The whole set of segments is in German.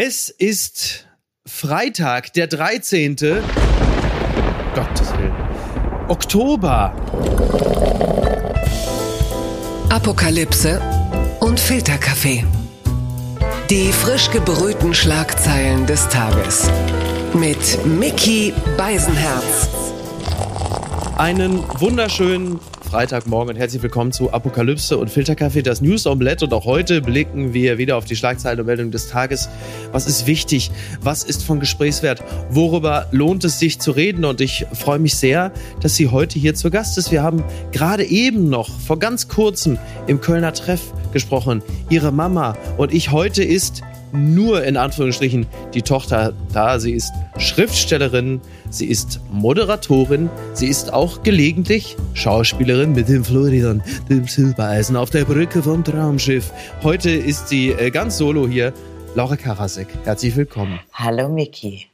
Es ist Freitag, der 13. Gottes Willen. Oktober. Apokalypse und Filterkaffee. Die frisch gebrühten Schlagzeilen des Tages. Mit Mickey Beisenherz. Einen wunderschönen Freitagmorgen und herzlich willkommen zu Apokalypse und Filterkaffee, das News Omelette. Und auch heute blicken wir wieder auf die Schlagzeilen und Meldungen des Tages. Was ist wichtig? Was ist von Gesprächswert? Worüber lohnt es sich zu reden? Und ich freue mich sehr, dass sie heute hier zu Gast ist. Wir haben gerade eben noch vor ganz kurzem im Kölner Treff gesprochen. Ihre Mama und ich heute ist nur in Anführungsstrichen die Tochter da. Sie ist Schriftstellerin, sie ist Moderatorin, sie ist auch gelegentlich Schauspielerin mit dem Florian, dem Silbereisen auf der Brücke vom Traumschiff. Heute ist sie äh, ganz solo hier. Laura Karasek, herzlich willkommen. Hallo Miki.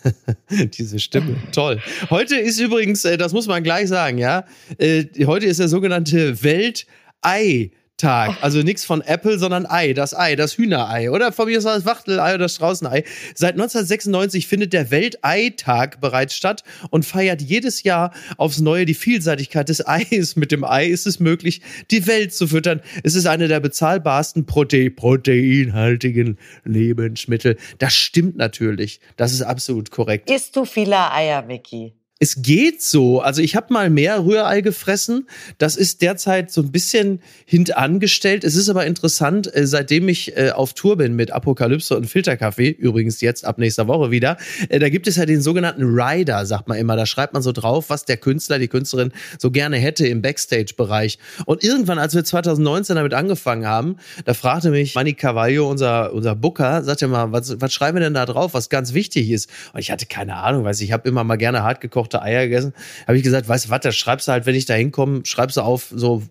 Diese Stimme, toll. Heute ist übrigens, äh, das muss man gleich sagen, ja, äh, heute ist der sogenannte Weltei Tag. Also nichts von Apple, sondern Ei, das Ei, das Hühnerei. Oder von mir ist das Wachtelei oder das Straußenei. Seit 1996 findet der Welteitag bereits statt und feiert jedes Jahr aufs Neue die Vielseitigkeit des Eis. Mit dem Ei ist es möglich, die Welt zu füttern. Es ist eine der bezahlbarsten Prote proteinhaltigen Lebensmittel. Das stimmt natürlich. Das ist absolut korrekt. Isst du viele Eier, Vicky? Es geht so. Also ich habe mal mehr Rührei gefressen. Das ist derzeit so ein bisschen hintangestellt. Es ist aber interessant, äh, seitdem ich äh, auf Tour bin mit Apokalypse und Filterkaffee, übrigens jetzt ab nächster Woche wieder, äh, da gibt es ja den sogenannten Rider, sagt man immer. Da schreibt man so drauf, was der Künstler, die Künstlerin so gerne hätte im Backstage-Bereich. Und irgendwann, als wir 2019 damit angefangen haben, da fragte mich Manny Cavallo, unser, unser Booker, sagte mal, was, was schreiben wir denn da drauf, was ganz wichtig ist? Und ich hatte keine Ahnung, weiß ich, ich habe immer mal gerne hart gekocht gekochte Eier gegessen. Habe ich gesagt, weißt du was, da schreibst du halt, wenn ich da hinkomme, schreibst du auf so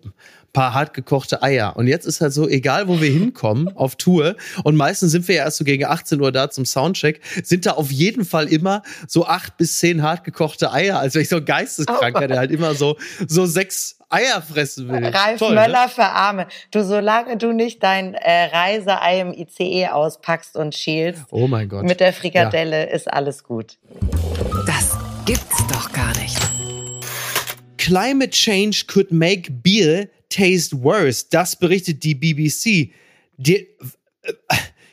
paar hart gekochte Eier. Und jetzt ist halt so, egal wo wir hinkommen auf Tour, und meistens sind wir ja erst so gegen 18 Uhr da zum Soundcheck, sind da auf jeden Fall immer so acht bis zehn hart gekochte Eier. Also ich so ein Geisteskranker, der halt immer so, so sechs Eier fressen will. Ralf Toll, ne? Möller ne? für Arme. Du, solange du nicht dein äh, Reiseei im ICE auspackst und schielst, oh mein Gott. mit der Frikadelle ja. ist alles gut. Das gibt's doch gar nicht. Climate change could make beer taste worse. Das berichtet die BBC. Die, äh,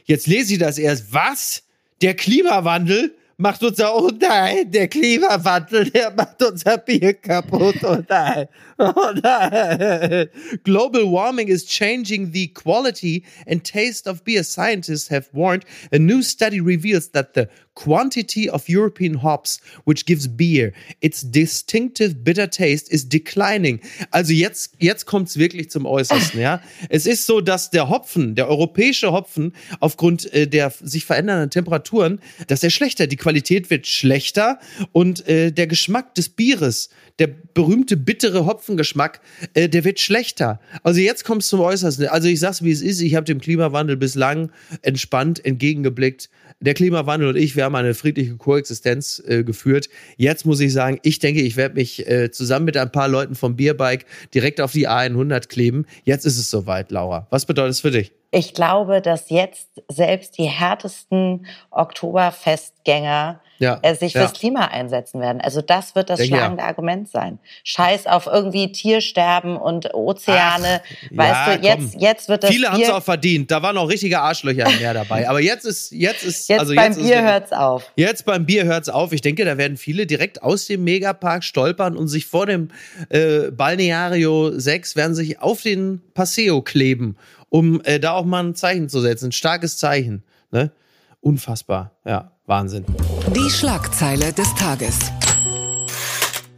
jetzt lese ich das erst. Was? Der Klimawandel macht unser, oh nein, der Klimawandel, der macht unser Bier kaputt, oh nein, oh nein. Global warming is changing the quality and taste of beer. Scientists have warned. A new study reveals that the quantity of European hops, which gives beer its distinctive bitter taste, is declining. Also jetzt, jetzt kommt's wirklich zum Äußersten, ja. Es ist so, dass der Hopfen, der europäische Hopfen, aufgrund äh, der sich verändernden Temperaturen, dass er schlechter, die Qualität wird schlechter und äh, der Geschmack des Bieres, der berühmte bittere Hopfengeschmack, äh, der wird schlechter. Also jetzt kommt's zum Äußersten. Also ich sag's, wie es ist. Ich habe dem Klimawandel bislang entspannt entgegengeblickt der Klimawandel und ich, wir haben eine friedliche Koexistenz äh, geführt. Jetzt muss ich sagen, ich denke, ich werde mich äh, zusammen mit ein paar Leuten vom Bierbike direkt auf die A100 kleben. Jetzt ist es soweit, Laura. Was bedeutet es für dich? Ich glaube, dass jetzt selbst die härtesten Oktoberfestgänger ja, äh, sich ja. fürs Klima einsetzen werden. Also das wird das Denke schlagende ja. Argument sein. Scheiß auf irgendwie Tiersterben und Ozeane. Ach, weißt du, jetzt, jetzt wird das Viele haben es auch verdient. Da waren auch richtige Arschlöcher im Meer dabei. Aber jetzt ist, jetzt ist, jetzt also beim jetzt Bier hört's auf. Jetzt beim Bier hört's auf. Ich denke, da werden viele direkt aus dem Megapark stolpern und sich vor dem äh, Balneario 6 werden sich auf den Paseo kleben, um äh, da auch mal ein Zeichen zu setzen. Ein starkes Zeichen. Ne? Unfassbar. Ja. Wahnsinn. Die Schlagzeile des Tages.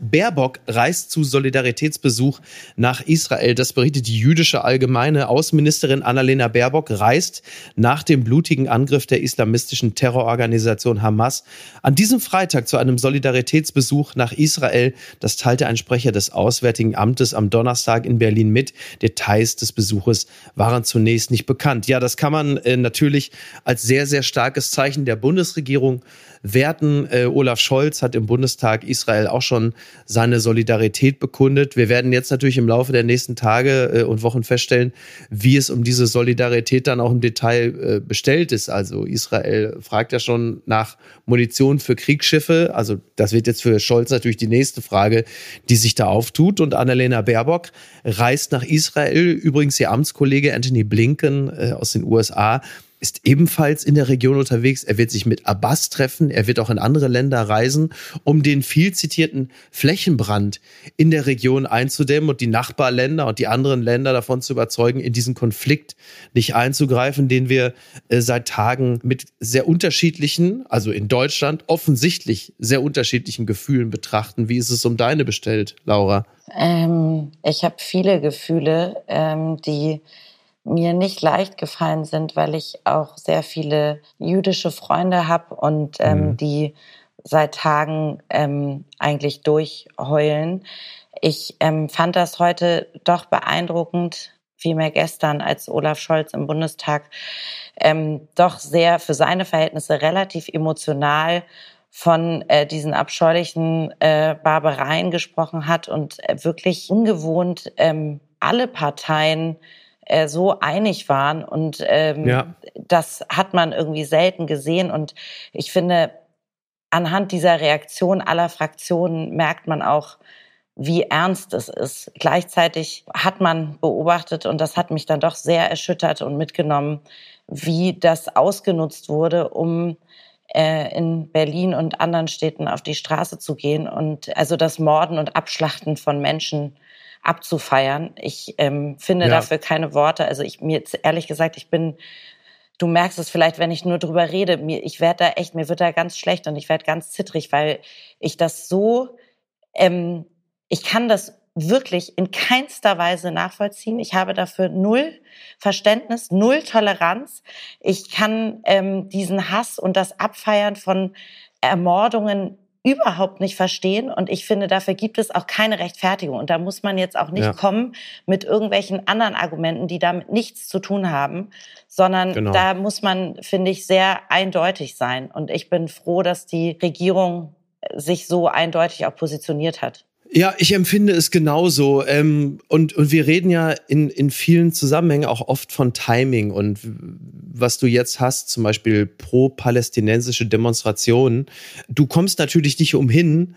Baerbock reist zu Solidaritätsbesuch nach Israel. Das berichtet die jüdische Allgemeine. Außenministerin Annalena Baerbock reist nach dem blutigen Angriff der islamistischen Terrororganisation Hamas an diesem Freitag zu einem Solidaritätsbesuch nach Israel. Das teilte ein Sprecher des Auswärtigen Amtes am Donnerstag in Berlin mit. Details des Besuches waren zunächst nicht bekannt. Ja, das kann man äh, natürlich als sehr, sehr starkes Zeichen der Bundesregierung werten. Äh, Olaf Scholz hat im Bundestag Israel auch schon seine Solidarität bekundet. Wir werden jetzt natürlich im Laufe der nächsten Tage äh, und Wochen feststellen, wie es um diese Solidarität dann auch im Detail äh, bestellt ist. Also Israel fragt ja schon nach Munition für Kriegsschiffe. Also das wird jetzt für Scholz natürlich die nächste Frage, die sich da auftut. Und Annalena Baerbock reist nach Israel. Übrigens ihr Amtskollege Anthony Blinken äh, aus den USA ist ebenfalls in der Region unterwegs. Er wird sich mit Abbas treffen. Er wird auch in andere Länder reisen, um den viel zitierten Flächenbrand in der Region einzudämmen und die Nachbarländer und die anderen Länder davon zu überzeugen, in diesen Konflikt nicht einzugreifen, den wir äh, seit Tagen mit sehr unterschiedlichen, also in Deutschland offensichtlich sehr unterschiedlichen Gefühlen betrachten. Wie ist es um deine bestellt, Laura? Ähm, ich habe viele Gefühle, ähm, die mir nicht leicht gefallen sind, weil ich auch sehr viele jüdische Freunde habe und ähm, mhm. die seit Tagen ähm, eigentlich durchheulen. Ich ähm, fand das heute doch beeindruckend, vielmehr gestern, als Olaf Scholz im Bundestag ähm, doch sehr für seine Verhältnisse relativ emotional von äh, diesen abscheulichen äh, Barbareien gesprochen hat und äh, wirklich ungewohnt ähm, alle Parteien äh, so einig waren. Und ähm, ja. das hat man irgendwie selten gesehen. Und ich finde, anhand dieser Reaktion aller Fraktionen merkt man auch, wie ernst es ist. Gleichzeitig hat man beobachtet, und das hat mich dann doch sehr erschüttert und mitgenommen, wie das ausgenutzt wurde, um äh, in Berlin und anderen Städten auf die Straße zu gehen und also das Morden und Abschlachten von Menschen abzufeiern. Ich ähm, finde ja. dafür keine Worte. Also ich mir ehrlich gesagt, ich bin du merkst es vielleicht, wenn ich nur drüber rede, mir, ich werde da echt, mir wird da ganz schlecht und ich werde ganz zittrig, weil ich das so, ähm, ich kann das wirklich in keinster Weise nachvollziehen. Ich habe dafür null Verständnis, null Toleranz. Ich kann ähm, diesen Hass und das Abfeiern von Ermordungen überhaupt nicht verstehen. Und ich finde, dafür gibt es auch keine Rechtfertigung. Und da muss man jetzt auch nicht ja. kommen mit irgendwelchen anderen Argumenten, die damit nichts zu tun haben, sondern genau. da muss man, finde ich, sehr eindeutig sein. Und ich bin froh, dass die Regierung sich so eindeutig auch positioniert hat. Ja, ich empfinde es genauso. Ähm, und, und wir reden ja in, in vielen Zusammenhängen auch oft von Timing. Und was du jetzt hast, zum Beispiel pro-palästinensische Demonstrationen, du kommst natürlich nicht umhin,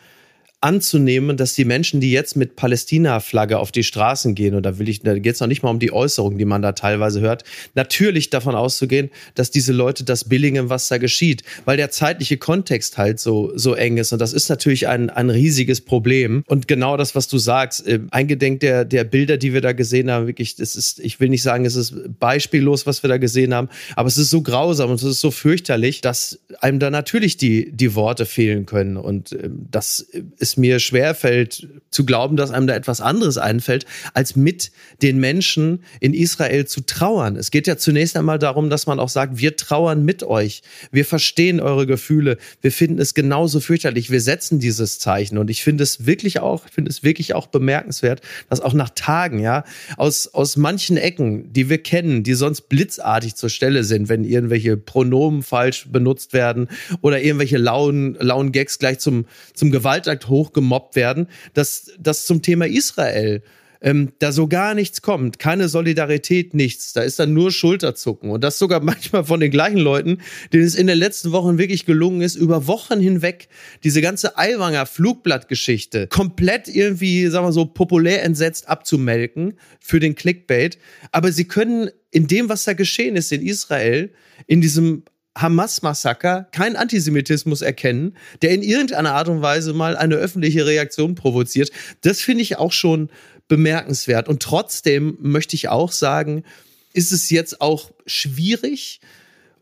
anzunehmen, dass die Menschen, die jetzt mit Palästina-Flagge auf die Straßen gehen, und da will ich, es noch nicht mal um die Äußerungen, die man da teilweise hört, natürlich davon auszugehen, dass diese Leute das billigen, was da geschieht, weil der zeitliche Kontext halt so, so eng ist. Und das ist natürlich ein, ein riesiges Problem. Und genau das, was du sagst, äh, eingedenk der, der Bilder, die wir da gesehen haben, wirklich, das ist, ich will nicht sagen, es ist beispiellos, was wir da gesehen haben, aber es ist so grausam und es ist so fürchterlich, dass einem da natürlich die, die Worte fehlen können. Und äh, das ist mir schwerfällt zu glauben, dass einem da etwas anderes einfällt, als mit den Menschen in Israel zu trauern. Es geht ja zunächst einmal darum, dass man auch sagt, wir trauern mit euch. Wir verstehen eure Gefühle. Wir finden es genauso fürchterlich. Wir setzen dieses Zeichen. Und ich finde es wirklich auch, finde es wirklich auch bemerkenswert, dass auch nach Tagen, ja, aus, aus manchen Ecken, die wir kennen, die sonst blitzartig zur Stelle sind, wenn irgendwelche Pronomen falsch benutzt werden oder irgendwelche lauen, lauen Gags gleich zum, zum Gewaltakt hochgemobbt werden, dass das zum Thema Israel ähm, da so gar nichts kommt, keine Solidarität, nichts. Da ist dann nur Schulterzucken. Und das sogar manchmal von den gleichen Leuten, denen es in den letzten Wochen wirklich gelungen ist, über Wochen hinweg diese ganze Aiwanger Flugblattgeschichte komplett irgendwie, sagen wir so, populär entsetzt abzumelken für den Clickbait. Aber sie können in dem, was da geschehen ist in Israel, in diesem Hamas-Massaker kein Antisemitismus erkennen, der in irgendeiner Art und Weise mal eine öffentliche Reaktion provoziert. Das finde ich auch schon bemerkenswert. Und trotzdem möchte ich auch sagen, ist es jetzt auch schwierig.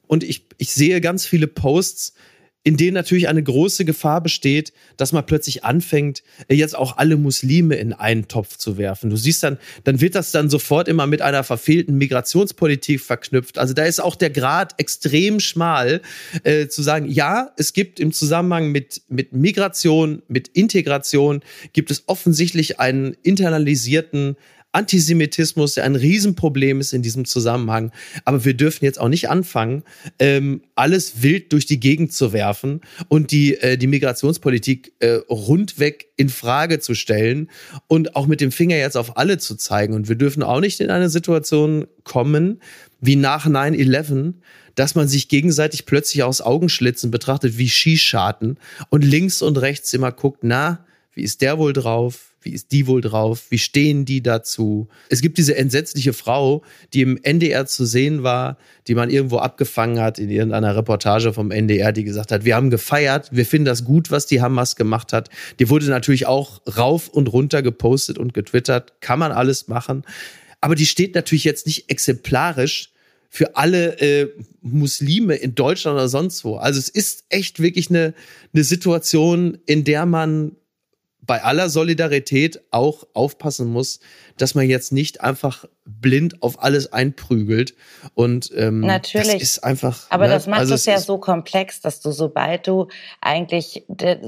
Und ich, ich sehe ganz viele Posts, in denen natürlich eine große Gefahr besteht, dass man plötzlich anfängt, äh, jetzt auch alle Muslime in einen Topf zu werfen. Du siehst dann, dann wird das dann sofort immer mit einer verfehlten Migrationspolitik verknüpft. Also da ist auch der Grad extrem schmal, äh, zu sagen, ja, es gibt im Zusammenhang mit, mit Migration, mit Integration, gibt es offensichtlich einen internalisierten Antisemitismus, der ein Riesenproblem ist in diesem Zusammenhang. Aber wir dürfen jetzt auch nicht anfangen, ähm, alles wild durch die Gegend zu werfen und die, äh, die Migrationspolitik äh, rundweg in Frage zu stellen und auch mit dem Finger jetzt auf alle zu zeigen. Und wir dürfen auch nicht in eine Situation kommen, wie nach 9-11, dass man sich gegenseitig plötzlich aus Augenschlitzen betrachtet wie Skischaten und links und rechts immer guckt, na, wie ist der wohl drauf? Wie ist die wohl drauf? Wie stehen die dazu? Es gibt diese entsetzliche Frau, die im NDR zu sehen war, die man irgendwo abgefangen hat in irgendeiner Reportage vom NDR, die gesagt hat, wir haben gefeiert, wir finden das gut, was die Hamas gemacht hat. Die wurde natürlich auch rauf und runter gepostet und getwittert. Kann man alles machen. Aber die steht natürlich jetzt nicht exemplarisch für alle äh, Muslime in Deutschland oder sonst wo. Also es ist echt wirklich eine, eine Situation, in der man bei aller Solidarität auch aufpassen muss, dass man jetzt nicht einfach blind auf alles einprügelt. Und ähm, natürlich das ist einfach. Aber ne? das macht also es ja so komplex, dass du, sobald du eigentlich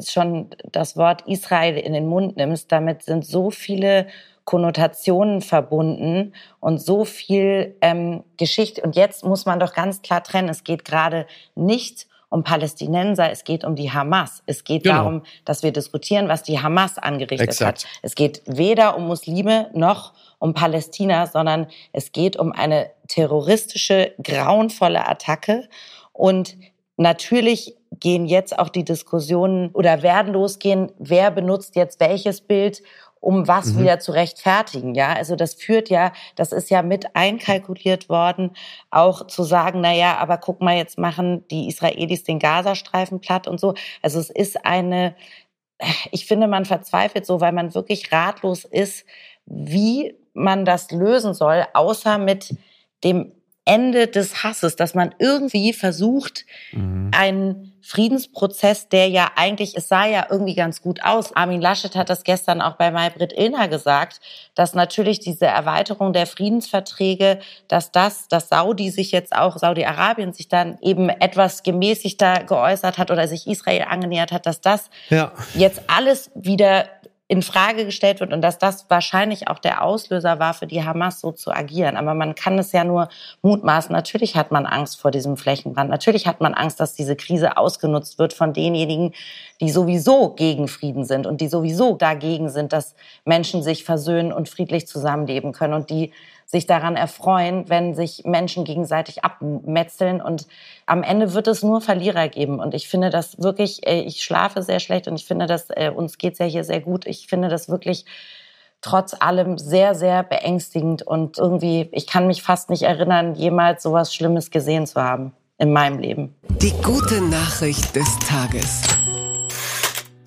schon das Wort Israel in den Mund nimmst, damit sind so viele Konnotationen verbunden und so viel ähm, Geschichte. Und jetzt muss man doch ganz klar trennen, es geht gerade nicht um Palästinenser, es geht um die Hamas. Es geht genau. darum, dass wir diskutieren, was die Hamas angerichtet Exakt. hat. Es geht weder um Muslime noch um Palästina, sondern es geht um eine terroristische, grauenvolle Attacke. Und natürlich gehen jetzt auch die Diskussionen oder werden losgehen, wer benutzt jetzt welches Bild um was mhm. wieder zu rechtfertigen. Ja, also das führt ja, das ist ja mit einkalkuliert worden, auch zu sagen, na ja, aber guck mal, jetzt machen die Israelis den Gazastreifen platt und so. Also es ist eine, ich finde, man verzweifelt so, weil man wirklich ratlos ist, wie man das lösen soll, außer mit dem Ende des Hasses, dass man irgendwie versucht, mhm. einen Friedensprozess, der ja eigentlich, es sah ja irgendwie ganz gut aus. Armin Laschet hat das gestern auch bei Maybrit Illner gesagt, dass natürlich diese Erweiterung der Friedensverträge, dass das, dass Saudi sich jetzt auch, Saudi-Arabien sich dann eben etwas gemäßigter geäußert hat oder sich Israel angenähert hat, dass das ja. jetzt alles wieder in Frage gestellt wird und dass das wahrscheinlich auch der Auslöser war für die Hamas so zu agieren. Aber man kann es ja nur mutmaßen. Natürlich hat man Angst vor diesem Flächenbrand. Natürlich hat man Angst, dass diese Krise ausgenutzt wird von denjenigen, die sowieso gegen Frieden sind und die sowieso dagegen sind, dass Menschen sich versöhnen und friedlich zusammenleben können und die sich daran erfreuen, wenn sich Menschen gegenseitig abmetzeln. Und am Ende wird es nur Verlierer geben. Und ich finde das wirklich, äh, ich schlafe sehr schlecht und ich finde, dass äh, uns geht's ja hier sehr gut. Ich finde das wirklich trotz allem sehr, sehr beängstigend. Und irgendwie, ich kann mich fast nicht erinnern, jemals sowas Schlimmes gesehen zu haben in meinem Leben. Die gute Nachricht des Tages.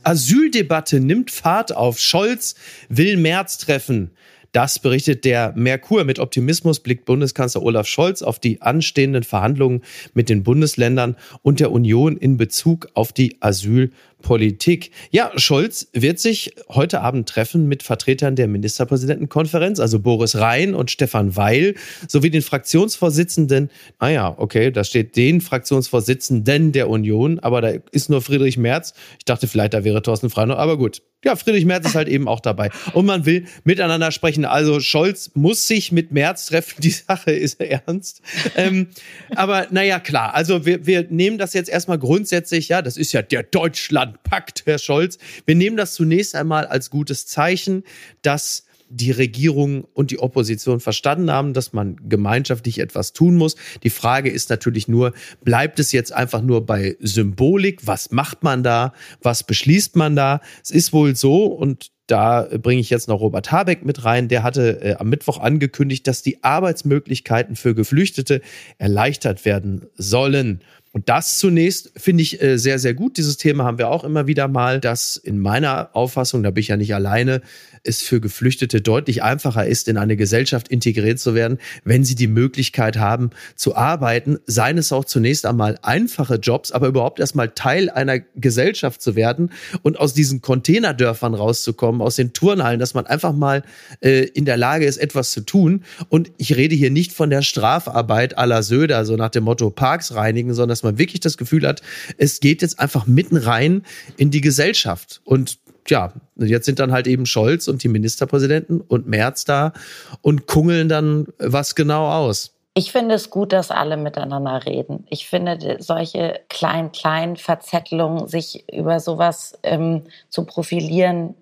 Asyldebatte nimmt Fahrt auf. Scholz will März treffen. Das berichtet der Merkur. Mit Optimismus blickt Bundeskanzler Olaf Scholz auf die anstehenden Verhandlungen mit den Bundesländern und der Union in Bezug auf die Asyl- Politik. Ja, Scholz wird sich heute Abend treffen mit Vertretern der Ministerpräsidentenkonferenz, also Boris Rhein und Stefan Weil, sowie den Fraktionsvorsitzenden. Ah ja, okay, da steht den Fraktionsvorsitzenden der Union, aber da ist nur Friedrich Merz. Ich dachte vielleicht, da wäre Thorsten Freinau, aber gut. Ja, Friedrich Merz ist halt eben auch dabei. Und man will miteinander sprechen. Also Scholz muss sich mit Merz treffen. Die Sache ist ernst. ähm, aber naja, klar. Also wir, wir nehmen das jetzt erstmal grundsätzlich, ja, das ist ja der Deutschland packt, Herr Scholz. Wir nehmen das zunächst einmal als gutes Zeichen, dass die Regierung und die Opposition verstanden haben, dass man gemeinschaftlich etwas tun muss. Die Frage ist natürlich nur, bleibt es jetzt einfach nur bei Symbolik? Was macht man da? Was beschließt man da? Es ist wohl so und da bringe ich jetzt noch Robert Habeck mit rein. Der hatte äh, am Mittwoch angekündigt, dass die Arbeitsmöglichkeiten für Geflüchtete erleichtert werden sollen. Und das zunächst finde ich äh, sehr, sehr gut. Dieses Thema haben wir auch immer wieder mal, dass in meiner Auffassung, da bin ich ja nicht alleine, es für Geflüchtete deutlich einfacher ist, in eine Gesellschaft integriert zu werden, wenn sie die Möglichkeit haben zu arbeiten, seien es auch zunächst einmal einfache Jobs, aber überhaupt erstmal Teil einer Gesellschaft zu werden und aus diesen Containerdörfern rauszukommen, aus den Turnhallen, dass man einfach mal äh, in der Lage ist, etwas zu tun. Und ich rede hier nicht von der Strafarbeit à la Söder, so nach dem Motto Parks reinigen, sondern dass man wirklich das Gefühl hat, es geht jetzt einfach mitten rein in die Gesellschaft. Und ja, jetzt sind dann halt eben Scholz und die Ministerpräsidenten und Merz da und kungeln dann was genau aus. Ich finde es gut, dass alle miteinander reden. Ich finde solche kleinen, kleinen Verzettelungen, sich über sowas ähm, zu profilieren,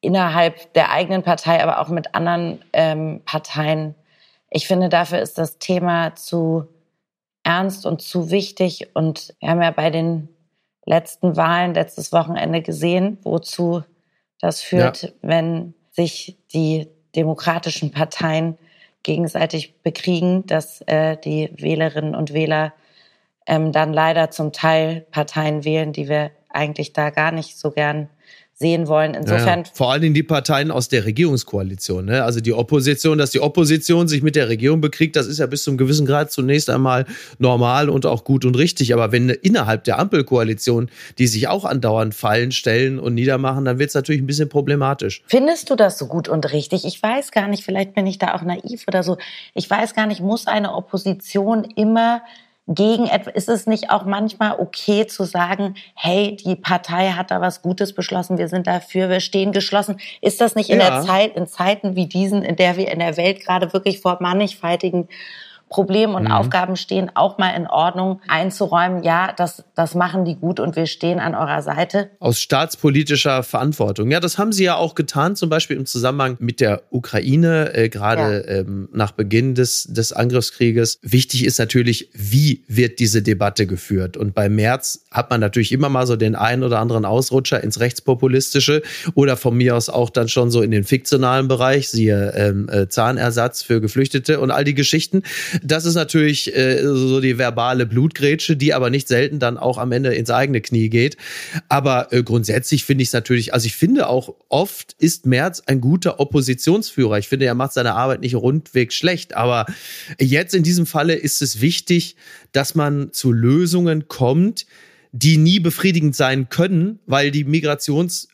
innerhalb der eigenen Partei, aber auch mit anderen ähm, Parteien. Ich finde, dafür ist das Thema zu ernst und zu wichtig. Und wir haben ja bei den letzten Wahlen letztes Wochenende gesehen, wozu das führt, ja. wenn sich die demokratischen Parteien gegenseitig bekriegen, dass äh, die Wählerinnen und Wähler ähm, dann leider zum Teil Parteien wählen, die wir eigentlich da gar nicht so gern sehen wollen. Insofern. Ja, vor allen Dingen die Parteien aus der Regierungskoalition. Ne? Also die Opposition, dass die Opposition sich mit der Regierung bekriegt, das ist ja bis zum gewissen Grad zunächst einmal normal und auch gut und richtig. Aber wenn innerhalb der Ampelkoalition die sich auch andauernd fallen, stellen und niedermachen, dann wird es natürlich ein bisschen problematisch. Findest du das so gut und richtig? Ich weiß gar nicht, vielleicht bin ich da auch naiv oder so. Ich weiß gar nicht, muss eine Opposition immer gegen etwas, ist es nicht auch manchmal okay zu sagen, hey, die Partei hat da was Gutes beschlossen, wir sind dafür, wir stehen geschlossen. Ist das nicht in ja. der Zeit, in Zeiten wie diesen, in der wir in der Welt gerade wirklich vor mannigfaltigen Problemen und mhm. Aufgaben stehen, auch mal in Ordnung einzuräumen. Ja, das, das machen die gut und wir stehen an eurer Seite. Aus staatspolitischer Verantwortung. Ja, das haben sie ja auch getan, zum Beispiel im Zusammenhang mit der Ukraine, äh, gerade ja. ähm, nach Beginn des, des Angriffskrieges. Wichtig ist natürlich, wie wird diese Debatte geführt? Und bei März hat man natürlich immer mal so den einen oder anderen Ausrutscher ins Rechtspopulistische oder von mir aus auch dann schon so in den fiktionalen Bereich, siehe ähm, äh, Zahnersatz für Geflüchtete und all die Geschichten. Das ist natürlich äh, so die verbale Blutgrätsche, die aber nicht selten dann auch am Ende ins eigene Knie geht. Aber äh, grundsätzlich finde ich es natürlich, also ich finde auch oft ist Merz ein guter Oppositionsführer. Ich finde, er macht seine Arbeit nicht rundweg schlecht. Aber jetzt in diesem Falle ist es wichtig, dass man zu Lösungen kommt, die nie befriedigend sein können, weil die Migrations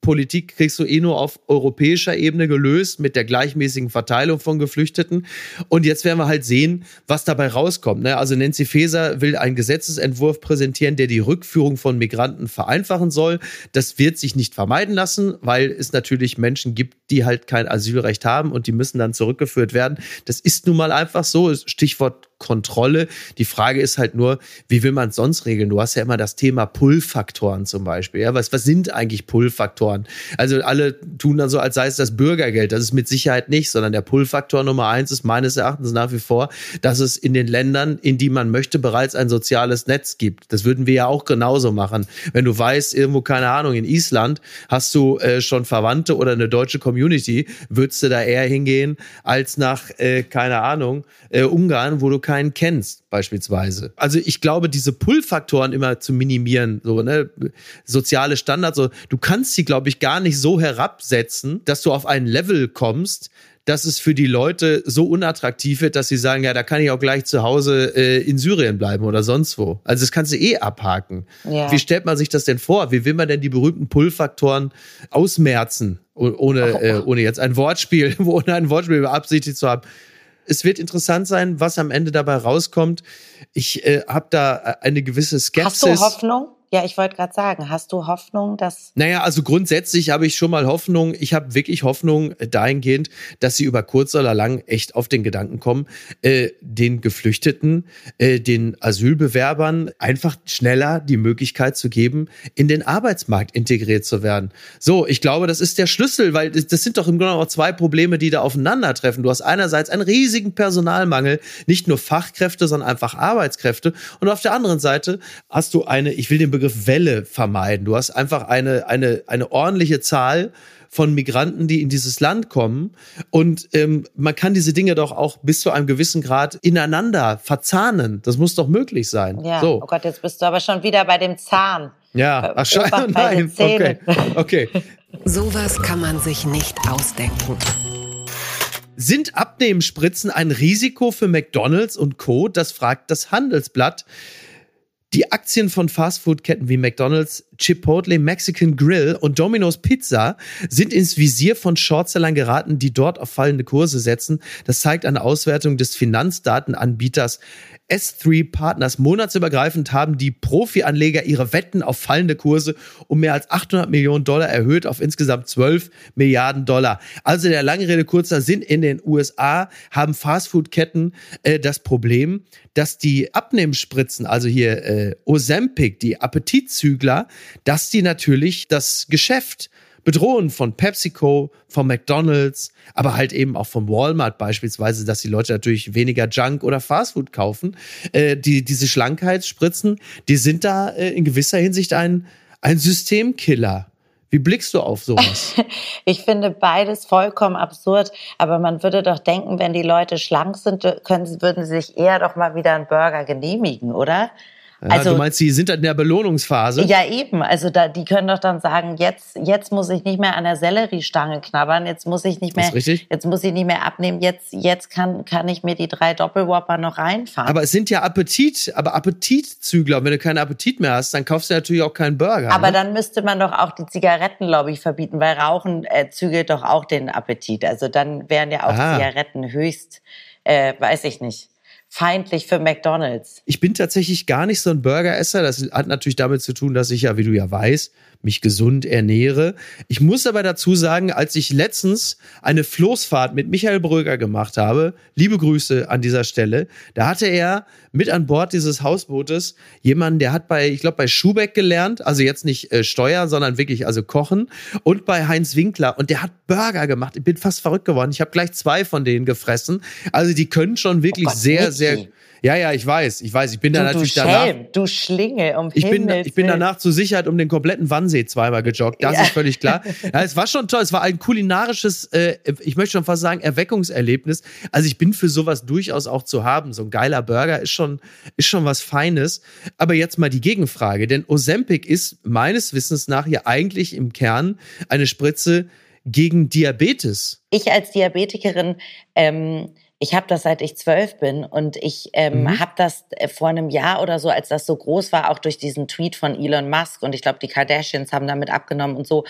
Politik kriegst du eh nur auf europäischer Ebene gelöst mit der gleichmäßigen Verteilung von Geflüchteten. Und jetzt werden wir halt sehen, was dabei rauskommt. Ne? Also Nancy Faeser will einen Gesetzesentwurf präsentieren, der die Rückführung von Migranten vereinfachen soll. Das wird sich nicht vermeiden lassen, weil es natürlich Menschen gibt, die halt kein Asylrecht haben und die müssen dann zurückgeführt werden. Das ist nun mal einfach so. Stichwort Kontrolle. Die Frage ist halt nur, wie will man es sonst regeln? Du hast ja immer das Thema Pull-Faktoren zum Beispiel. Ja, was, was sind eigentlich Pull-Faktoren? Also alle tun dann so, als sei es das Bürgergeld. Das ist mit Sicherheit nicht, sondern der Pull-Faktor Nummer eins ist meines Erachtens nach wie vor, dass es in den Ländern, in die man möchte, bereits ein soziales Netz gibt. Das würden wir ja auch genauso machen. Wenn du weißt, irgendwo, keine Ahnung, in Island hast du äh, schon Verwandte oder eine deutsche Community, würdest du da eher hingehen als nach, äh, keine Ahnung, äh, Ungarn, wo du keinen kennst, beispielsweise. Also ich glaube, diese Pull-Faktoren immer zu minimieren, so, ne, soziale Standards, so, du kannst sie, glaube ich, gar nicht so herabsetzen, dass du auf ein Level kommst, dass es für die Leute so unattraktiv wird, dass sie sagen, ja, da kann ich auch gleich zu Hause äh, in Syrien bleiben oder sonst wo. Also das kannst du eh abhaken. Ja. Wie stellt man sich das denn vor? Wie will man denn die berühmten Pull-Faktoren ausmerzen? Ohne, oh. äh, ohne jetzt ein Wortspiel, ohne ein Wortspiel beabsichtigt zu haben. Es wird interessant sein, was am Ende dabei rauskommt. Ich äh, habe da äh, eine gewisse Skepsis. Hast du Hoffnung? Ja, ich wollte gerade sagen, hast du Hoffnung, dass. Naja, also grundsätzlich habe ich schon mal Hoffnung. Ich habe wirklich Hoffnung dahingehend, dass sie über kurz oder lang echt auf den Gedanken kommen, äh, den Geflüchteten, äh, den Asylbewerbern einfach schneller die Möglichkeit zu geben, in den Arbeitsmarkt integriert zu werden. So, ich glaube, das ist der Schlüssel, weil das sind doch im Grunde auch zwei Probleme, die da aufeinandertreffen. Du hast einerseits einen riesigen Personalmangel, nicht nur Fachkräfte, sondern einfach Arbeitskräfte. Und auf der anderen Seite hast du eine, ich will den Begriff Welle vermeiden. Du hast einfach eine, eine, eine ordentliche Zahl von Migranten, die in dieses Land kommen. Und ähm, man kann diese Dinge doch auch bis zu einem gewissen Grad ineinander verzahnen. Das muss doch möglich sein. Ja, so. oh Gott, jetzt bist du aber schon wieder bei dem Zahn. Ja, ach scheiße, nein, okay, okay. Sowas kann man sich nicht ausdenken. Sind Abnehmenspritzen ein Risiko für McDonald's und Co? Das fragt das Handelsblatt. Die Aktien von Fastfood-Ketten wie McDonald's, Chipotle Mexican Grill und Domino's Pizza sind ins Visier von Shortsellern geraten, die dort auf fallende Kurse setzen. Das zeigt eine Auswertung des Finanzdatenanbieters S3 Partners. Monatsübergreifend haben die Profi-Anleger ihre Wetten auf fallende Kurse um mehr als 800 Millionen Dollar erhöht auf insgesamt 12 Milliarden Dollar. Also der lange Rede kurzer Sinn in den USA haben Fastfood-Ketten äh, das Problem, dass die Abnehmspritzen, also hier äh, Ozempic, die Appetitzügler, dass die natürlich das Geschäft bedrohen von PepsiCo, von McDonald's, aber halt eben auch vom Walmart beispielsweise, dass die Leute natürlich weniger Junk oder Fastfood kaufen. Äh, die, diese Schlankheitsspritzen, die sind da äh, in gewisser Hinsicht ein, ein Systemkiller. Wie blickst du auf sowas? ich finde beides vollkommen absurd, aber man würde doch denken, wenn die Leute schlank sind, können, würden sie sich eher doch mal wieder einen Burger genehmigen, oder? Ja, also, du meinst, die sind halt in der Belohnungsphase? Ja, eben. Also da, die können doch dann sagen, jetzt, jetzt muss ich nicht mehr an der Selleriestange knabbern, jetzt muss ich nicht mehr, jetzt muss ich nicht mehr abnehmen, jetzt, jetzt kann, kann ich mir die drei Doppelwhopper noch reinfahren. Aber es sind ja Appetit, aber Appetitzügler. Und wenn du keinen Appetit mehr hast, dann kaufst du natürlich auch keinen Burger. Aber ne? dann müsste man doch auch die Zigarettenlobby verbieten, weil Rauchen äh, zügelt doch auch den Appetit. Also dann wären ja auch Aha. Zigaretten höchst, äh, weiß ich nicht feindlich für McDonald's. Ich bin tatsächlich gar nicht so ein Burgeresser. Das hat natürlich damit zu tun, dass ich ja, wie du ja weißt, mich gesund ernähre. Ich muss aber dazu sagen, als ich letztens eine Floßfahrt mit Michael Bröger gemacht habe, liebe Grüße an dieser Stelle, da hatte er mit an Bord dieses Hausbootes jemanden, der hat bei, ich glaube, bei Schubeck gelernt, also jetzt nicht äh, Steuer, sondern wirklich also Kochen und bei Heinz Winkler und der hat Burger gemacht. Ich bin fast verrückt geworden. Ich habe gleich zwei von denen gefressen. Also die können schon wirklich oh Gott, sehr, Mickey. sehr ja, ja, ich weiß, ich weiß. Ich bin da natürlich du danach. Du Schlinge, um ich bin, ich bin danach zur Sicherheit um den kompletten Wannsee zweimal joggt. Das ja. ist völlig klar. Ja, es war schon toll. Es war ein kulinarisches, äh, ich möchte schon fast sagen, Erweckungserlebnis. Also ich bin für sowas durchaus auch zu haben. So ein geiler Burger ist schon, ist schon was Feines. Aber jetzt mal die Gegenfrage, denn Ozempic ist meines Wissens nach ja eigentlich im Kern eine Spritze gegen Diabetes. Ich als Diabetikerin ähm, ich habe das seit ich zwölf bin und ich ähm, mhm. habe das äh, vor einem Jahr oder so, als das so groß war, auch durch diesen Tweet von Elon Musk und ich glaube, die Kardashians haben damit abgenommen und so,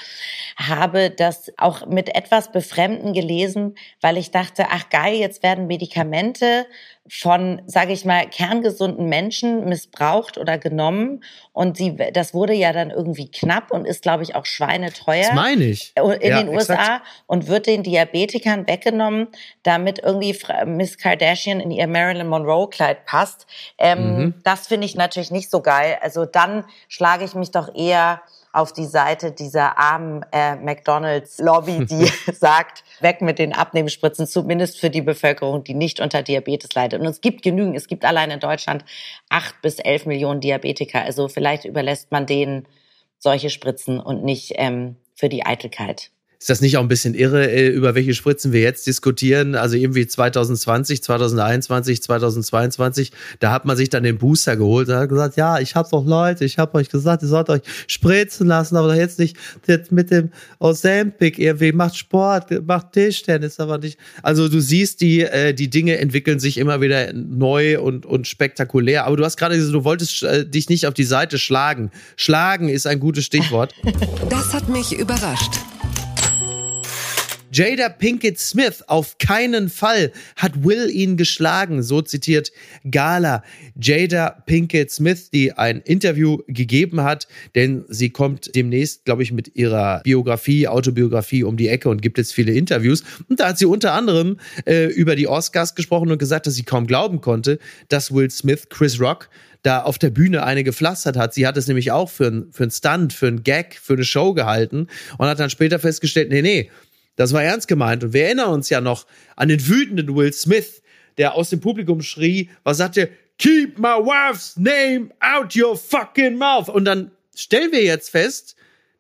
habe das auch mit etwas Befremden gelesen, weil ich dachte, ach geil, jetzt werden Medikamente von, sage ich mal, kerngesunden Menschen missbraucht oder genommen. Und sie, das wurde ja dann irgendwie knapp und ist, glaube ich, auch schweineteuer. Das meine ich. In ja, den USA exakt. und wird den Diabetikern weggenommen, damit irgendwie Miss Kardashian in ihr Marilyn Monroe-Kleid passt. Ähm, mhm. Das finde ich natürlich nicht so geil. Also dann schlage ich mich doch eher auf die Seite dieser armen äh, McDonalds-Lobby, die sagt, weg mit den Abnehmspritzen, zumindest für die Bevölkerung, die nicht unter Diabetes leidet. Und es gibt genügend, es gibt allein in Deutschland acht bis elf Millionen Diabetiker. Also vielleicht überlässt man denen solche Spritzen und nicht ähm, für die Eitelkeit. Ist das nicht auch ein bisschen irre, äh, über welche Spritzen wir jetzt diskutieren? Also irgendwie 2020, 2021, 2022, da hat man sich dann den Booster geholt und hat gesagt, ja, ich hab's doch Leute, ich hab euch gesagt, ihr sollt euch spritzen lassen, aber jetzt nicht jetzt mit dem Ozempic, irgendwie macht Sport, macht Tischtennis, aber nicht. Also du siehst, die, äh, die Dinge entwickeln sich immer wieder neu und, und spektakulär. Aber du hast gerade gesagt, du wolltest äh, dich nicht auf die Seite schlagen. Schlagen ist ein gutes Stichwort. Das hat mich überrascht. Jada Pinkett Smith auf keinen Fall hat Will ihn geschlagen, so zitiert Gala. Jada Pinkett Smith, die ein Interview gegeben hat, denn sie kommt demnächst, glaube ich, mit ihrer Biografie, Autobiografie um die Ecke und gibt jetzt viele Interviews. Und da hat sie unter anderem äh, über die Oscars gesprochen und gesagt, dass sie kaum glauben konnte, dass Will Smith Chris Rock da auf der Bühne eine gepflastert hat. Sie hat es nämlich auch für, ein, für einen Stunt, für einen Gag, für eine Show gehalten und hat dann später festgestellt, nee, nee, das war ernst gemeint. Und wir erinnern uns ja noch an den wütenden Will Smith, der aus dem Publikum schrie, was sagte, keep my wife's name out your fucking mouth. Und dann stellen wir jetzt fest,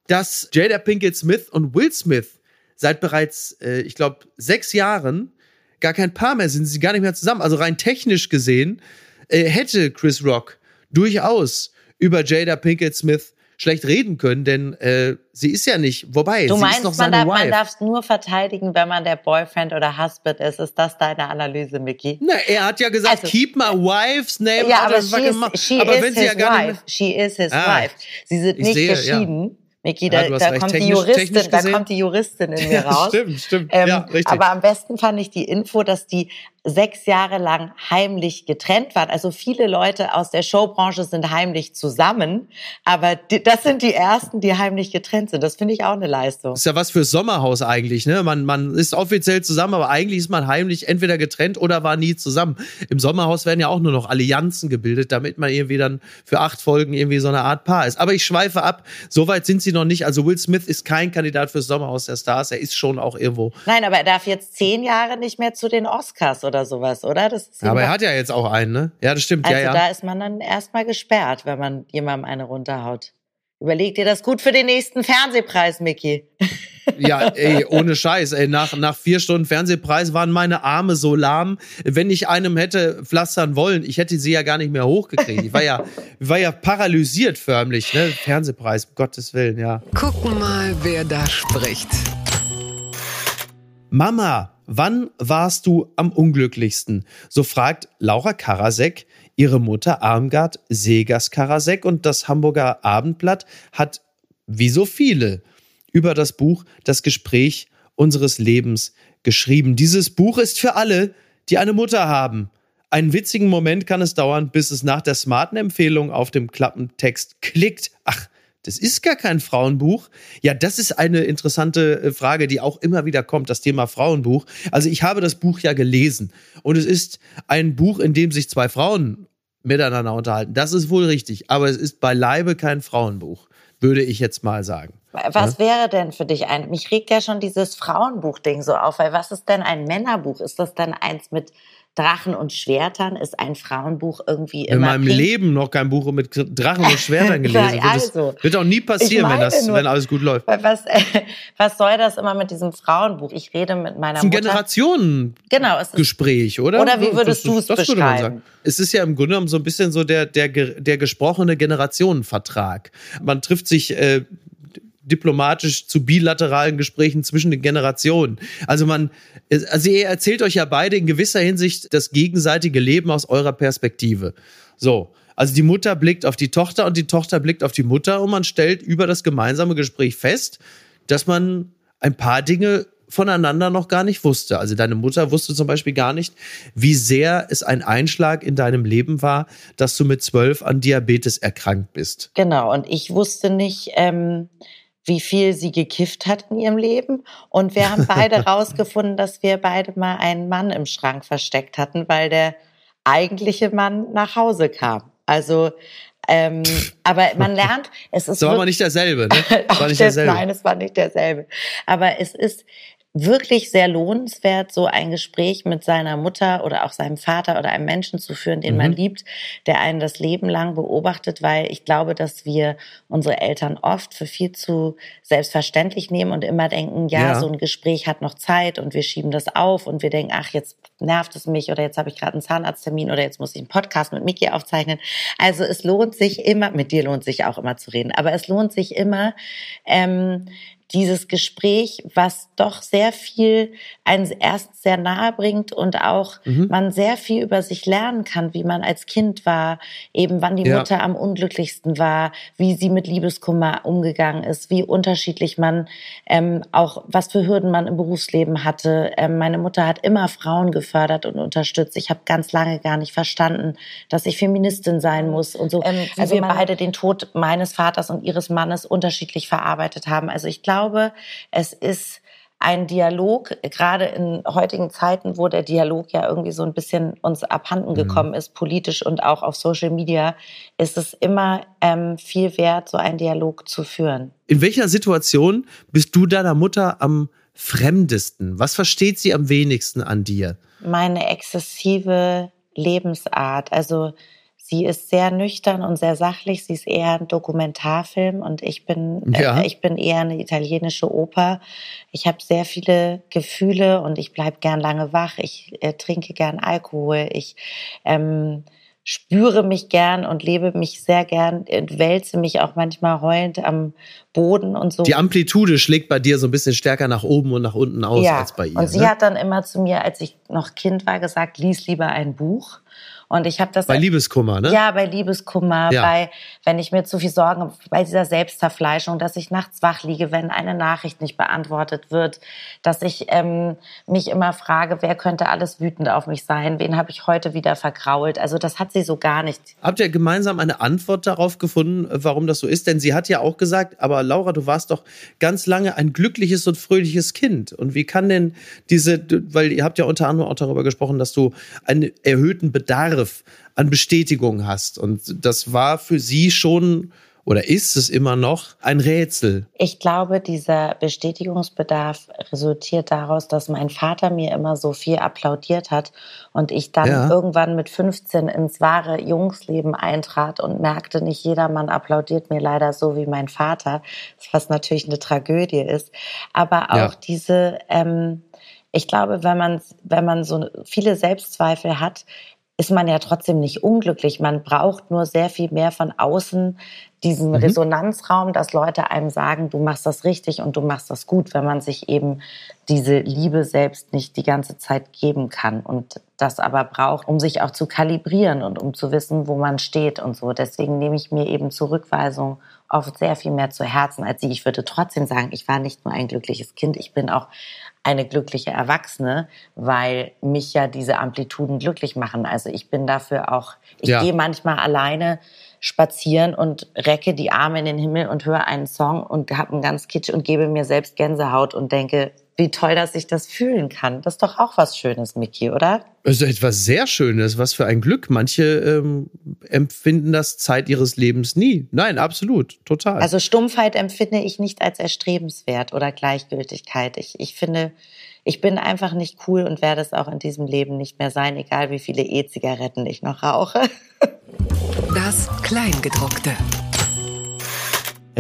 dass Jada Pinkett Smith und Will Smith seit bereits, äh, ich glaube, sechs Jahren gar kein Paar mehr sind, sie gar nicht mehr zusammen. Also rein technisch gesehen äh, hätte Chris Rock durchaus über Jada Pinkett Smith schlecht reden können, denn äh, sie ist ja nicht, wobei, du sie meinst, ist noch man seine darf, Wife. man darf es nur verteidigen, wenn man der Boyfriend oder Husband ist. Ist das deine Analyse, Mickey? Na, er hat ja gesagt, also, keep my wife's name. Ja, aber, she is, she aber wenn sie ja gar wife. Nicht She is his ah, wife. Sie sind nicht sehe, geschieden. Ja. Miki, da, ja, da kommt die Juristin, da kommt die Juristin in mir raus. stimmt, stimmt. Ähm, ja, richtig. Aber am besten fand ich die Info, dass die sechs Jahre lang heimlich getrennt waren. Also viele Leute aus der Showbranche sind heimlich zusammen, aber die, das sind die ersten, die heimlich getrennt sind. Das finde ich auch eine Leistung. ist ja was für Sommerhaus eigentlich, ne? Man, man ist offiziell zusammen, aber eigentlich ist man heimlich entweder getrennt oder war nie zusammen. Im Sommerhaus werden ja auch nur noch Allianzen gebildet, damit man irgendwie dann für acht Folgen irgendwie so eine Art Paar ist. Aber ich schweife ab. Soweit sind sie noch nicht. Also Will Smith ist kein Kandidat fürs Sommerhaus der Stars. Er ist schon auch irgendwo. Nein, aber er darf jetzt zehn Jahre nicht mehr zu den Oscars oder sowas, oder? Das ist aber er hat ja jetzt auch einen, ne? Ja, das stimmt. Also ja, ja. da ist man dann erstmal gesperrt, wenn man jemandem eine runterhaut. Überleg dir das gut für den nächsten Fernsehpreis, Mickey. Ja, ey, ohne Scheiß, ey, nach, nach vier Stunden Fernsehpreis waren meine Arme so lahm. Wenn ich einem hätte pflastern wollen, ich hätte sie ja gar nicht mehr hochgekriegt. Ich war ja, war ja paralysiert förmlich, ne? Fernsehpreis, um Gottes Willen, ja. Gucken mal, wer da spricht. Mama, wann warst du am unglücklichsten? So fragt Laura Karasek ihre Mutter Armgard Segers Karasek und das Hamburger Abendblatt hat, wie so viele, über das Buch Das Gespräch unseres Lebens geschrieben. Dieses Buch ist für alle, die eine Mutter haben. Einen witzigen Moment kann es dauern, bis es nach der smarten Empfehlung auf dem Klappentext klickt. Ach, das ist gar kein Frauenbuch. Ja, das ist eine interessante äh, Frage, die auch immer wieder kommt, das Thema Frauenbuch. Also ich habe das Buch ja gelesen und es ist ein Buch, in dem sich zwei Frauen miteinander unterhalten. Das ist wohl richtig, aber es ist beileibe kein Frauenbuch, würde ich jetzt mal sagen. Was ja? wäre denn für dich ein, mich regt ja schon dieses Frauenbuch-Ding so auf, weil was ist denn ein Männerbuch? Ist das dann eins mit Drachen und Schwertern ist ein Frauenbuch irgendwie immer. In meinem pink. Leben noch kein Buch mit Drachen und Schwertern gelesen. also, wird auch nie passieren, wenn, das, nur, wenn alles gut läuft. Was, was soll das immer mit diesem Frauenbuch? Ich rede mit meiner das ist ein Mutter. Generationengespräch, genau, oder? Oder wie würdest du es beschreiben? Es ist ja im Grunde genommen so ein bisschen so der, der, der gesprochene Generationenvertrag. Man trifft sich äh, diplomatisch zu bilateralen Gesprächen zwischen den Generationen. Also man, also ihr erzählt euch ja beide in gewisser Hinsicht das gegenseitige Leben aus eurer Perspektive. So. Also die Mutter blickt auf die Tochter und die Tochter blickt auf die Mutter und man stellt über das gemeinsame Gespräch fest, dass man ein paar Dinge voneinander noch gar nicht wusste. Also deine Mutter wusste zum Beispiel gar nicht, wie sehr es ein Einschlag in deinem Leben war, dass du mit zwölf an Diabetes erkrankt bist. Genau, und ich wusste nicht, ähm, wie viel sie gekifft hat in ihrem Leben. Und wir haben beide rausgefunden, dass wir beide mal einen Mann im Schrank versteckt hatten, weil der eigentliche Mann nach Hause kam. Also, ähm, aber man lernt, es ist. Das war aber nicht derselbe, ne? War nicht derselbe. Nein, es war nicht derselbe. Aber es ist, wirklich sehr lohnenswert, so ein Gespräch mit seiner Mutter oder auch seinem Vater oder einem Menschen zu führen, den mhm. man liebt, der einen das Leben lang beobachtet, weil ich glaube, dass wir unsere Eltern oft für viel zu selbstverständlich nehmen und immer denken, ja, ja. so ein Gespräch hat noch Zeit und wir schieben das auf und wir denken, ach, jetzt nervt es mich oder jetzt habe ich gerade einen Zahnarzttermin oder jetzt muss ich einen Podcast mit Miki aufzeichnen. Also es lohnt sich immer, mit dir lohnt sich auch immer zu reden, aber es lohnt sich immer, ähm, dieses Gespräch, was doch sehr viel einen erst sehr nahe bringt und auch mhm. man sehr viel über sich lernen kann, wie man als Kind war, eben wann die ja. Mutter am unglücklichsten war, wie sie mit Liebeskummer umgegangen ist, wie unterschiedlich man ähm, auch, was für Hürden man im Berufsleben hatte. Ähm, meine Mutter hat immer Frauen gefördert und unterstützt. Ich habe ganz lange gar nicht verstanden, dass ich Feministin sein muss und so. Ähm, also wir beide den Tod meines Vaters und ihres Mannes unterschiedlich verarbeitet haben. Also ich glaube, glaube, es ist ein Dialog, gerade in heutigen Zeiten, wo der Dialog ja irgendwie so ein bisschen uns abhanden mhm. gekommen ist, politisch und auch auf Social Media, ist es immer ähm, viel wert, so einen Dialog zu führen. In welcher Situation bist du deiner Mutter am fremdesten? Was versteht sie am wenigsten an dir? Meine exzessive Lebensart. Also Sie ist sehr nüchtern und sehr sachlich. Sie ist eher ein Dokumentarfilm und ich bin, äh, ja. äh, ich bin eher eine italienische Oper. Ich habe sehr viele Gefühle und ich bleib gern lange wach. Ich äh, trinke gern Alkohol. Ich ähm, spüre mich gern und lebe mich sehr gern und wälze mich auch manchmal heulend am Boden und so. Die Amplitude schlägt bei dir so ein bisschen stärker nach oben und nach unten aus ja. als bei ihr. Und sie ne? hat dann immer zu mir, als ich noch Kind war, gesagt, lies lieber ein Buch. Und ich habe das bei Liebeskummer, ne? Ja, bei Liebeskummer, ja. bei wenn ich mir zu viel Sorgen habe, bei dieser Selbstzerfleischung, dass ich nachts wach liege, wenn eine Nachricht nicht beantwortet wird, dass ich ähm, mich immer frage, wer könnte alles wütend auf mich sein, wen habe ich heute wieder vergrault. Also das hat sie so gar nicht. Habt ihr gemeinsam eine Antwort darauf gefunden, warum das so ist? Denn sie hat ja auch gesagt, aber Laura, du warst doch ganz lange ein glückliches und fröhliches Kind. Und wie kann denn diese, weil ihr habt ja unter anderem auch darüber gesprochen, dass du einen erhöhten Bedarf Bedarf an Bestätigung hast. Und das war für sie schon oder ist es immer noch ein Rätsel? Ich glaube, dieser Bestätigungsbedarf resultiert daraus, dass mein Vater mir immer so viel applaudiert hat und ich dann ja. irgendwann mit 15 ins wahre Jungsleben eintrat und merkte, nicht jeder Mann applaudiert mir leider so wie mein Vater, was natürlich eine Tragödie ist. Aber auch ja. diese, ähm, ich glaube, wenn man, wenn man so viele Selbstzweifel hat, ist man ja trotzdem nicht unglücklich. Man braucht nur sehr viel mehr von außen diesen mhm. Resonanzraum, dass Leute einem sagen, du machst das richtig und du machst das gut, wenn man sich eben diese Liebe selbst nicht die ganze Zeit geben kann und das aber braucht, um sich auch zu kalibrieren und um zu wissen, wo man steht und so. Deswegen nehme ich mir eben Zurückweisung oft sehr viel mehr zu Herzen als sie. Ich würde trotzdem sagen, ich war nicht nur ein glückliches Kind, ich bin auch eine glückliche Erwachsene, weil mich ja diese Amplituden glücklich machen. Also ich bin dafür auch, ich ja. gehe manchmal alleine spazieren und recke die Arme in den Himmel und höre einen Song und habe einen ganz Kitsch und gebe mir selbst Gänsehaut und denke, wie toll, dass ich das fühlen kann. Das ist doch auch was Schönes, Miki, oder? Also etwas sehr Schönes, was für ein Glück. Manche ähm, empfinden das Zeit ihres Lebens nie. Nein, absolut, total. Also Stumpfheit empfinde ich nicht als erstrebenswert oder Gleichgültigkeit. Ich, ich finde, ich bin einfach nicht cool und werde es auch in diesem Leben nicht mehr sein, egal wie viele E-Zigaretten ich noch rauche. Das Kleingedruckte.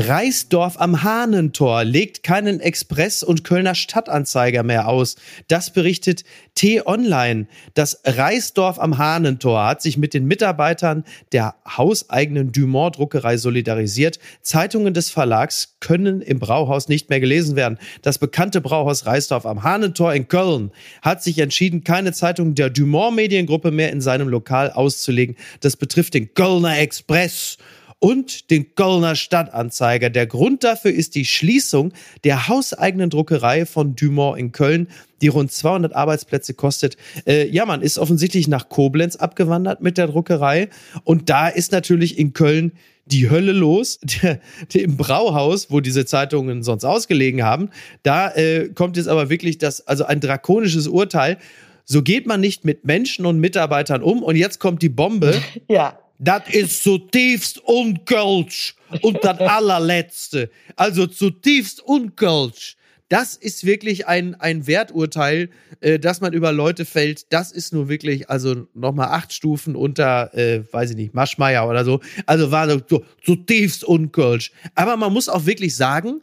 Reisdorf am Hahnentor legt keinen Express- und Kölner Stadtanzeiger mehr aus. Das berichtet T-Online. Das Reisdorf am Hahnentor hat sich mit den Mitarbeitern der hauseigenen Dumont-Druckerei solidarisiert. Zeitungen des Verlags können im Brauhaus nicht mehr gelesen werden. Das bekannte Brauhaus Reisdorf am Hahnentor in Köln hat sich entschieden, keine Zeitung der Dumont-Mediengruppe mehr in seinem Lokal auszulegen. Das betrifft den Kölner Express und den Kölner Stadtanzeiger. Der Grund dafür ist die Schließung der hauseigenen Druckerei von Dumont in Köln, die rund 200 Arbeitsplätze kostet. Äh, ja, man ist offensichtlich nach Koblenz abgewandert mit der Druckerei und da ist natürlich in Köln die Hölle los. Im Brauhaus, wo diese Zeitungen sonst ausgelegen haben, da äh, kommt jetzt aber wirklich das, also ein drakonisches Urteil. So geht man nicht mit Menschen und Mitarbeitern um. Und jetzt kommt die Bombe. Ja. Das ist zutiefst unkölsch. Und das allerletzte. Also zutiefst unkölsch. Das ist wirklich ein, ein Werturteil, äh, dass man über Leute fällt. Das ist nur wirklich, also nochmal acht Stufen unter, äh, weiß ich nicht, Maschmeier oder so. Also war so zutiefst unkölsch. Aber man muss auch wirklich sagen,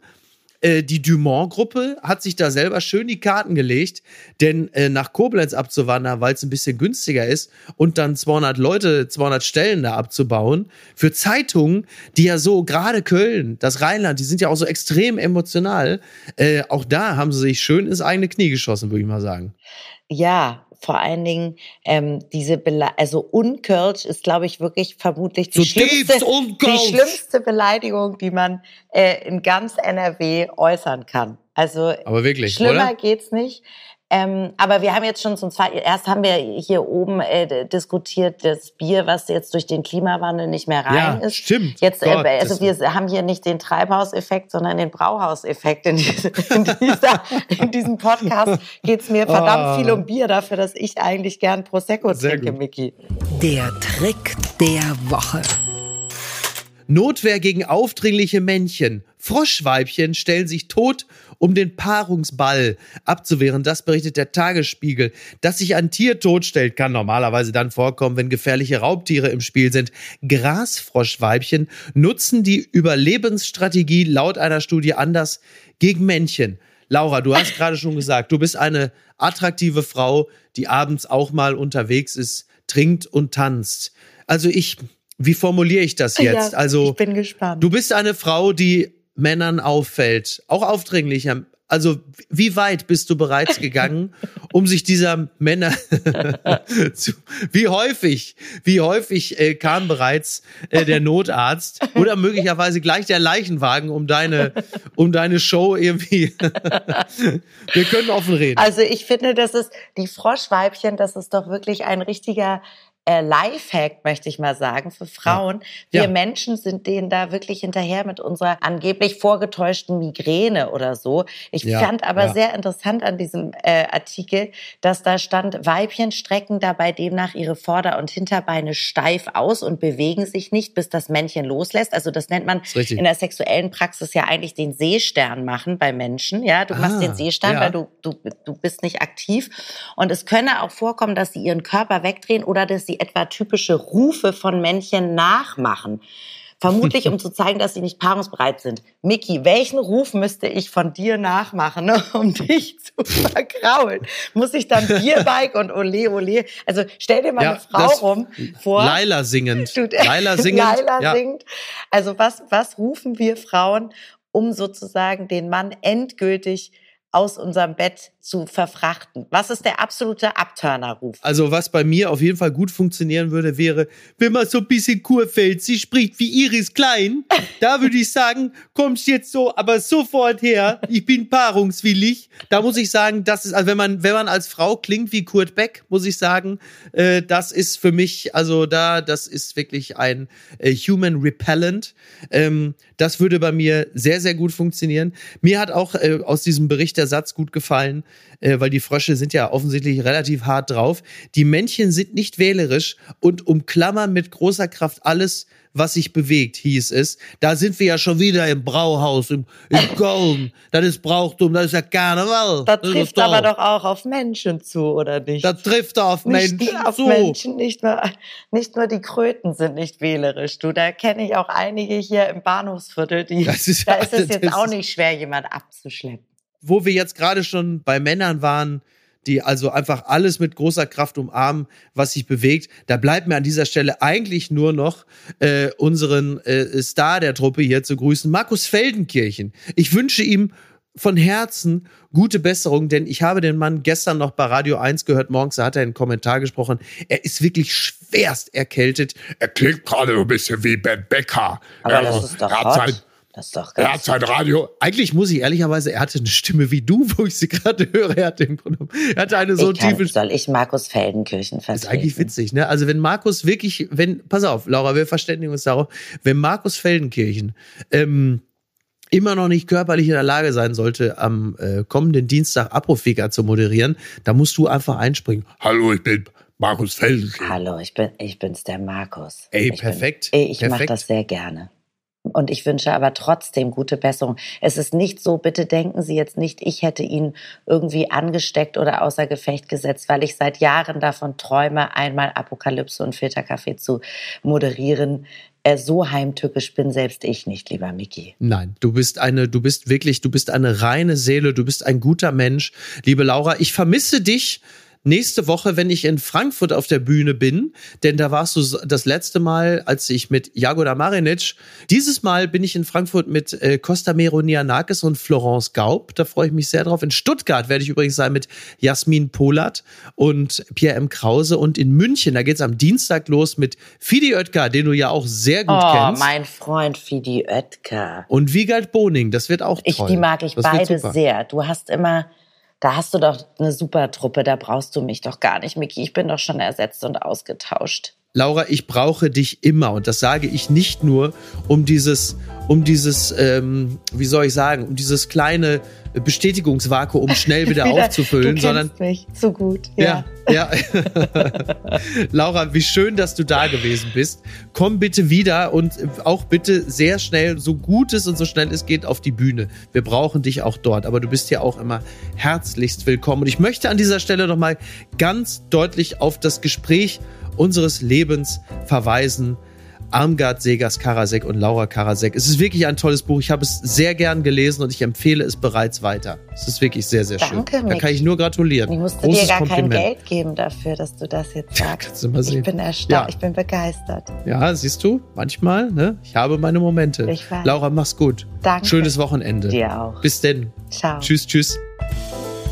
äh, die Dumont-Gruppe hat sich da selber schön die Karten gelegt, denn äh, nach Koblenz abzuwandern, weil es ein bisschen günstiger ist und dann 200 Leute, 200 Stellen da abzubauen, für Zeitungen, die ja so, gerade Köln, das Rheinland, die sind ja auch so extrem emotional, äh, auch da haben sie sich schön ins eigene Knie geschossen, würde ich mal sagen. Ja, vor allen Dingen ähm, diese Bele also Unkölsch ist, glaube ich, wirklich vermutlich die, schlimmste, die schlimmste Beleidigung, die man äh, in ganz NRW äußern kann. Also Aber wirklich, schlimmer oder? geht's nicht. Ähm, aber wir haben jetzt schon zum zweiten, erst haben wir hier oben äh, diskutiert, das Bier, was jetzt durch den Klimawandel nicht mehr rein ja, ist. Stimmt. Jetzt, äh, Gott, also wir haben hier nicht den Treibhauseffekt, sondern den Brauhauseffekt. In, in, dieser, in diesem Podcast geht's mir verdammt oh. viel um Bier dafür, dass ich eigentlich gern Prosecco Sehr trinke, Micky. Der Trick der Woche. Notwehr gegen aufdringliche Männchen. Froschweibchen stellen sich tot, um den Paarungsball abzuwehren. Das berichtet der Tagesspiegel. Dass sich ein Tier totstellt, kann normalerweise dann vorkommen, wenn gefährliche Raubtiere im Spiel sind. Grasfroschweibchen nutzen die Überlebensstrategie laut einer Studie anders gegen Männchen. Laura, du hast gerade schon gesagt, du bist eine attraktive Frau, die abends auch mal unterwegs ist, trinkt und tanzt. also ich, wie formuliere ich das jetzt? Ja, also, ich bin gespannt. Du bist eine Frau, die Männern auffällt, auch aufdringlicher also wie weit bist du bereits gegangen, um sich dieser Männer zu, wie häufig, wie häufig äh, kam bereits äh, der Notarzt oder möglicherweise gleich der Leichenwagen, um deine, um deine Show irgendwie. Wir können offen reden. Also ich finde, das ist die Froschweibchen, das ist doch wirklich ein richtiger äh, Lifehack, möchte ich mal sagen, für Frauen. Ja. Wir ja. Menschen sind denen da wirklich hinterher mit unserer angeblich vorgetäuschten Migräne oder so. Ich ja. fand aber sehr interessant an diesem äh, Artikel, dass da stand, Weibchen strecken dabei demnach ihre Vorder- und Hinterbeine steif aus und bewegen sich nicht, bis das Männchen loslässt. Also das nennt man in der sexuellen Praxis ja eigentlich den Seestern machen bei Menschen. Ja, du ah, machst den Seestern, weil du, du, du bist nicht aktiv. Und es könne auch vorkommen, dass sie ihren Körper wegdrehen oder dass sie etwa typische Rufe von Männchen nachmachen. Vermutlich, um zu zeigen, dass sie nicht paarungsbereit sind. Mickey, welchen Ruf müsste ich von dir nachmachen, um dich zu verkraulen? Muss ich dann Bierbike und Ole Ole? Also stell dir mal ja, eine Frau rum vor. Laila singend. Du, Laila singend. Laila ja. singt. Also was, was rufen wir Frauen, um sozusagen den Mann endgültig aus unserem Bett zu verfrachten? Was ist der absolute Abturnerruf? Also was bei mir auf jeden Fall gut funktionieren würde, wäre, wenn man so ein bisschen Kurfeld, sie spricht wie Iris Klein, da würde ich sagen, kommst jetzt so, aber sofort her, ich bin paarungswillig. Da muss ich sagen, das ist, also wenn man, wenn man als Frau klingt wie Kurt Beck, muss ich sagen, äh, das ist für mich, also da, das ist wirklich ein äh, Human Repellent. Ähm, das würde bei mir sehr, sehr gut funktionieren. Mir hat auch äh, aus diesem Bericht der der Satz gut gefallen, äh, weil die Frösche sind ja offensichtlich relativ hart drauf. Die Männchen sind nicht wählerisch und umklammern mit großer Kraft alles, was sich bewegt, hieß es. Da sind wir ja schon wieder im Brauhaus, im, im Golden. Das ist Brauchtum, das ist ja Karneval. Das, das trifft aber doch auch auf Menschen zu, oder nicht? Das trifft auf nicht Menschen auf zu. Menschen, nicht nur, nicht nur die Kröten sind nicht wählerisch, du. Da kenne ich auch einige hier im Bahnhofsviertel, die, ist, da ist es jetzt auch nicht schwer, jemand abzuschleppen wo wir jetzt gerade schon bei Männern waren, die also einfach alles mit großer Kraft umarmen, was sich bewegt. Da bleibt mir an dieser Stelle eigentlich nur noch äh, unseren äh, Star der Truppe hier zu grüßen, Markus Feldenkirchen. Ich wünsche ihm von Herzen gute Besserung, denn ich habe den Mann gestern noch bei Radio 1 gehört, morgens hat er einen Kommentar gesprochen. Er ist wirklich schwerst erkältet. Er klingt gerade so ein bisschen wie Ben Becker. Aber er, das ist doch er hat sein, das ist doch er hat sein Radio. Eigentlich muss ich ehrlicherweise, er hatte eine Stimme wie du, wo ich sie gerade höre. Er hatte, er hatte eine so ich kann, tiefe. Soll ich Markus Feldenkirchen vertreten? Das ist eigentlich witzig, ne? Also wenn Markus wirklich, wenn, pass auf, Laura, wir verständigen uns darauf, wenn Markus Feldenkirchen ähm, immer noch nicht körperlich in der Lage sein sollte, am äh, kommenden Dienstag Apotheker zu moderieren, da musst du einfach einspringen. Hallo, ich bin Markus Feldenkirchen. Hallo, ich bin, ich bin's, der Markus. Ey, ich perfekt. Bin, ich mache das sehr gerne. Und ich wünsche aber trotzdem gute Besserung. Es ist nicht so, bitte denken Sie jetzt nicht, ich hätte ihn irgendwie angesteckt oder außer Gefecht gesetzt, weil ich seit Jahren davon träume, einmal Apokalypse und Filterkaffee zu moderieren. Äh, so heimtückisch bin selbst ich nicht, lieber Mickey. Nein, du bist eine, du bist wirklich, du bist eine reine Seele, du bist ein guter Mensch. Liebe Laura, ich vermisse dich nächste Woche, wenn ich in Frankfurt auf der Bühne bin, denn da warst du das letzte Mal, als ich mit Jagoda Marinic, dieses Mal bin ich in Frankfurt mit äh, Costa Meronianakis und Florence Gaub, da freue ich mich sehr drauf. In Stuttgart werde ich übrigens sein mit Jasmin Polat und Pierre M. Krause und in München, da geht's am Dienstag los mit Fidi Oetker, den du ja auch sehr gut oh, kennst. Oh, mein Freund Fidi Oetker. Und Wiegald Boning, das wird auch toll. Ich, die mag ich das beide sehr. Du hast immer da hast du doch eine super Truppe, da brauchst du mich doch gar nicht, Miki. Ich bin doch schon ersetzt und ausgetauscht. Laura, ich brauche dich immer und das sage ich nicht nur, um dieses, um dieses, ähm, wie soll ich sagen, um dieses kleine Bestätigungsvakuum schnell wieder, wieder aufzufüllen, du sondern mich so gut. Ja, ja. ja. Laura, wie schön, dass du da gewesen bist. Komm bitte wieder und auch bitte sehr schnell, so gut es und so schnell es geht, auf die Bühne. Wir brauchen dich auch dort, aber du bist ja auch immer herzlichst willkommen. Und ich möchte an dieser Stelle nochmal ganz deutlich auf das Gespräch unseres Lebens verweisen Armgard Segas Karasek und Laura Karasek. Es ist wirklich ein tolles Buch. Ich habe es sehr gern gelesen und ich empfehle es bereits weiter. Es ist wirklich sehr, sehr Danke, schön. Mick. Da kann ich nur gratulieren. Ich musste Großes dir gar Kompliment. kein Geld geben dafür, dass du das jetzt sagst. Kannst du mal sehen. Ich bin erstaunt, ja. ich bin begeistert. Ja, siehst du, manchmal, ne? Ich habe meine Momente. Ich weiß. Laura, mach's gut. Danke. Schönes Wochenende. Dir auch. Bis denn. Ciao. Tschüss, tschüss.